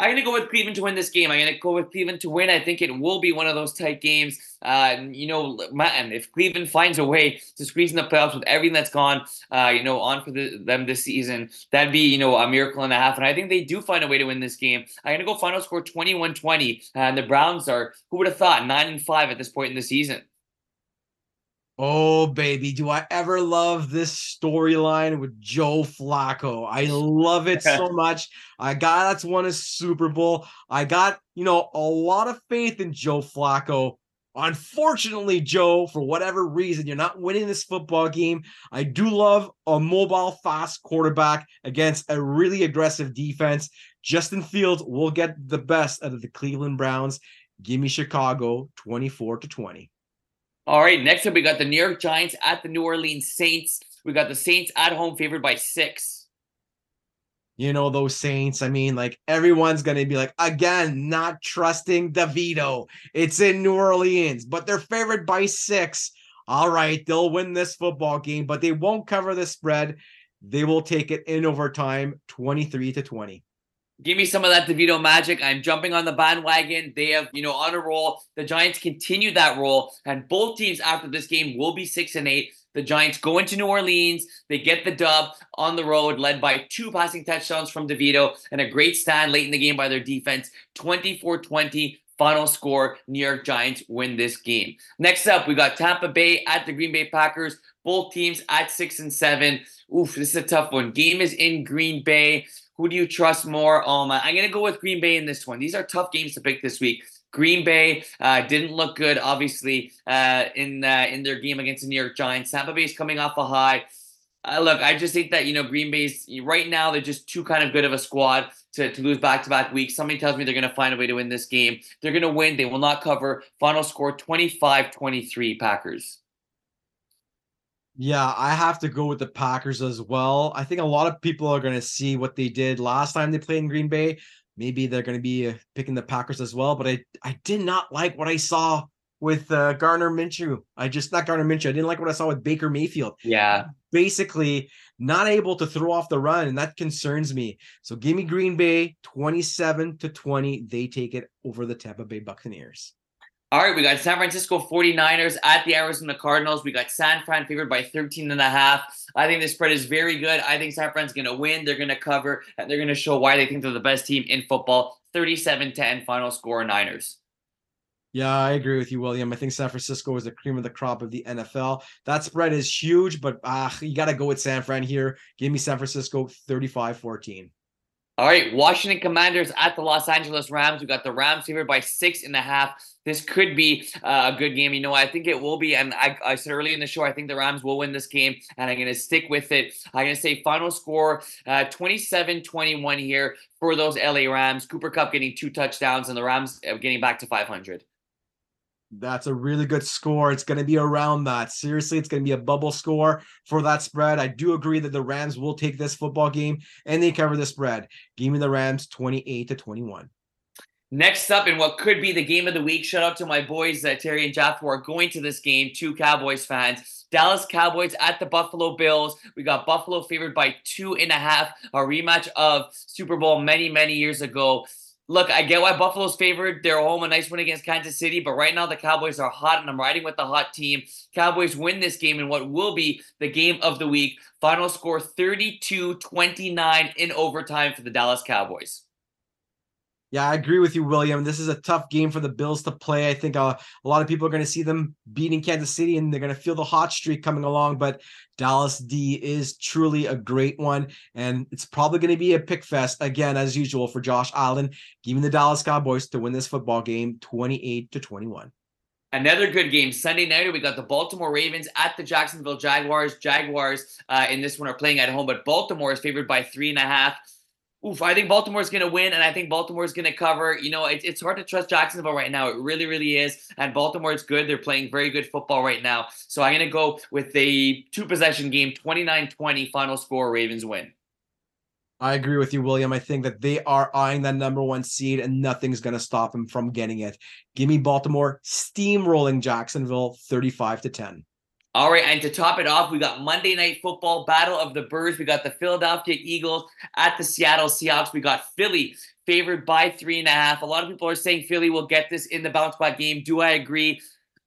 I'm going to go with Cleveland to win this game. I'm going to go with Cleveland to win. I think it will be one of those tight games. Uh, you know, man, if Cleveland finds a way to squeeze in the playoffs with everything that's gone, uh, you know, on for the, them this season, that'd be, you know, a miracle and a half. And I think they do find a way to win this game. I'm going to go final score 21 20. And the Browns are, who would have thought, 9 and 5 at this point in the season. Oh, baby, do I ever love this storyline with Joe Flacco? I love it so much. I got that's won a Super Bowl. I got, you know, a lot of faith in Joe Flacco. Unfortunately, Joe, for whatever reason, you're not winning this football game. I do love a mobile, fast quarterback against a really aggressive defense. Justin Fields will get the best out of the Cleveland Browns. Give me Chicago 24 to 20. All right, next up we got the New York Giants at the New Orleans Saints. We got the Saints at home favored by six. You know, those Saints, I mean, like everyone's to be like, again, not trusting DeVito. It's in New Orleans, but they're favored by six. All right, they'll win this football game, but they won't cover the spread. They will take it in overtime 23 to 20. Give me some of that DeVito magic. I'm jumping on the bandwagon. They have, you know, on a roll. The Giants continue that roll, and both teams after this game will be six and eight. The Giants go into New Orleans. They get the dub on the road, led by two passing touchdowns from DeVito and a great stand late in the game by their defense. 24 20. Final score New York Giants win this game. Next up, we got Tampa Bay at the Green Bay Packers. Both teams at six and seven. Oof, this is a tough one. Game is in Green Bay. Who do you trust more? Um, I'm going to go with Green Bay in this one. These are tough games to pick this week. Green Bay uh, didn't look good, obviously, uh, in uh, in their game against the New York Giants. Tampa Bay is coming off a high. Uh, look, I just think that you know Green Bay's right now they're just too kind of good of a squad to, to lose back to back weeks. Somebody tells me they're going to find a way to win this game. They're going to win. They will not cover. Final score 25-23 Packers. Yeah, I have to go with the Packers as well. I think a lot of people are going to see what they did last time they played in Green Bay. Maybe they're going to be uh, picking the Packers as well, but I I did not like what I saw with uh, Gardner Minshew. I just not Gardner Minshew. I didn't like what I saw with Baker Mayfield. Yeah, basically not able to throw off the run, and that concerns me. So give me Green Bay, twenty-seven to twenty. They take it over the Tampa Bay Buccaneers. All right, we got San Francisco 49ers at the Arizona Cardinals. We got San Fran favored by 13 and a half. I think the spread is very good. I think San Fran's going to win. They're going to cover, and they're going to show why they think they're the best team in football. 37-10 final score Niners. Yeah, I agree with you, William. I think San Francisco is the cream of the crop of the NFL. That spread is huge, but uh, you got to go with San Fran here. Give me San Francisco 35 14. All right, Washington Commanders at the Los Angeles Rams. We got the Rams favored by six and a half. This could be uh, a good game. You know, I think it will be. And I, I said early in the show, I think the Rams will win this game, and I'm going to stick with it. I'm going to say final score uh, 27 21 here for those LA Rams. Cooper Kupp getting two touchdowns, and the Rams uh, getting back to 500. That's a really good score. It's going to be around that. Seriously, it's going to be a bubble score for that spread. I do agree that the Rams will take this football game and they cover the spread. Give me the Rams 28 to 21. Next up, in what could be the game of the week, shout out to my boys, uh, Terry and Jeff, who are going to this game, two Cowboys fans. Dallas Cowboys at the Buffalo Bills. We got Buffalo favored by two and a half, a rematch of Super Bowl many, many years ago look, I get why Buffalo's favored. They're home, a nice win against Kansas City, but right now the Cowboys are hot, and I'm riding with the hot team. Cowboys win this game in what will be the game of the week. Final score 32 29 in overtime for the Dallas Cowboys. Yeah, I agree with you, William. This is a tough game for the Bills to play. I think uh, a lot of people are going to see them beating Kansas City and they're going to feel the hot streak coming along. But Dallas D is truly a great one. And it's probably going to be a pick fest again, as usual, for Josh Allen, giving the Dallas Cowboys to win this football game 28 to 21. Another good game Sunday night. We got the Baltimore Ravens at the Jacksonville Jaguars. Jaguars uh, in this one are playing at home, but Baltimore is favored by three and a half. Oof, I think Baltimore's going to win, and I think Baltimore's going to cover. You know, it, it's hard to trust Jacksonville right now. It really, really is. And Baltimore is good. They're playing very good football right now. So I'm going to go with a two possession game, 29 20, final score, Ravens win. I agree with you, William. I think that they are eyeing that number one seed, and nothing's going to stop them from getting it. Give me Baltimore steamrolling Jacksonville 35 to 10. All right, and to top it off, we got Monday Night Football, Battle of the Birds. We got the Philadelphia Eagles at the Seattle Seahawks. We got Philly favored by three and a half. A lot of people are saying Philly will get this in the bounce back game. Do I agree?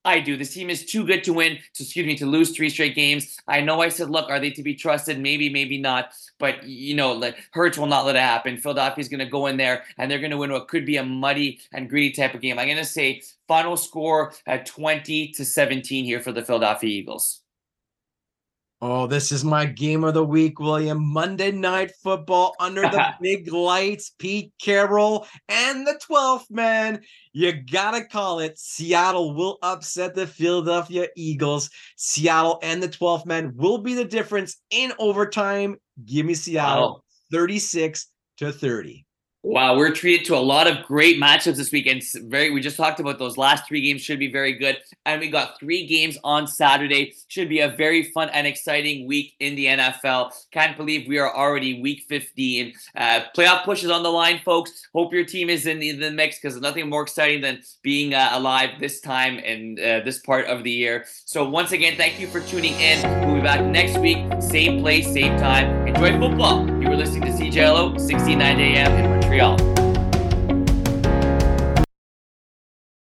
I do. This team is too good to win, to, excuse me, to lose three straight games. I know I said, look, are they to be trusted? Maybe, maybe not. But, you know, like, Hurts will not let it happen. Philadelphia's going to go in there and they're going to win what could be a muddy and greedy type of game. I'm going to say final score at 20 to 17 here for the Philadelphia Eagles. Oh, this is my game of the week, William. Monday night football under the big lights. Pete Carroll and the 12th man. You gotta call it. Seattle will upset the Philadelphia Eagles. Seattle and the 12th man will be the difference in overtime. Give me Seattle wow. 36 to 30. Wow, we're treated to a lot of great matchups this weekend. Very, we just talked about those last three games should be very good, and we got three games on Saturday. Should be a very fun and exciting week in the NFL. Can't believe we are already week 15. Uh, playoff push is on the line, folks. Hope your team is in the, in the mix because nothing more exciting than being uh, alive this time and uh, this part of the year. So once again, thank you for tuning in. We'll be back next week, same place, same time. Enjoy football. You were listening to CJLO 69 AM Montreal.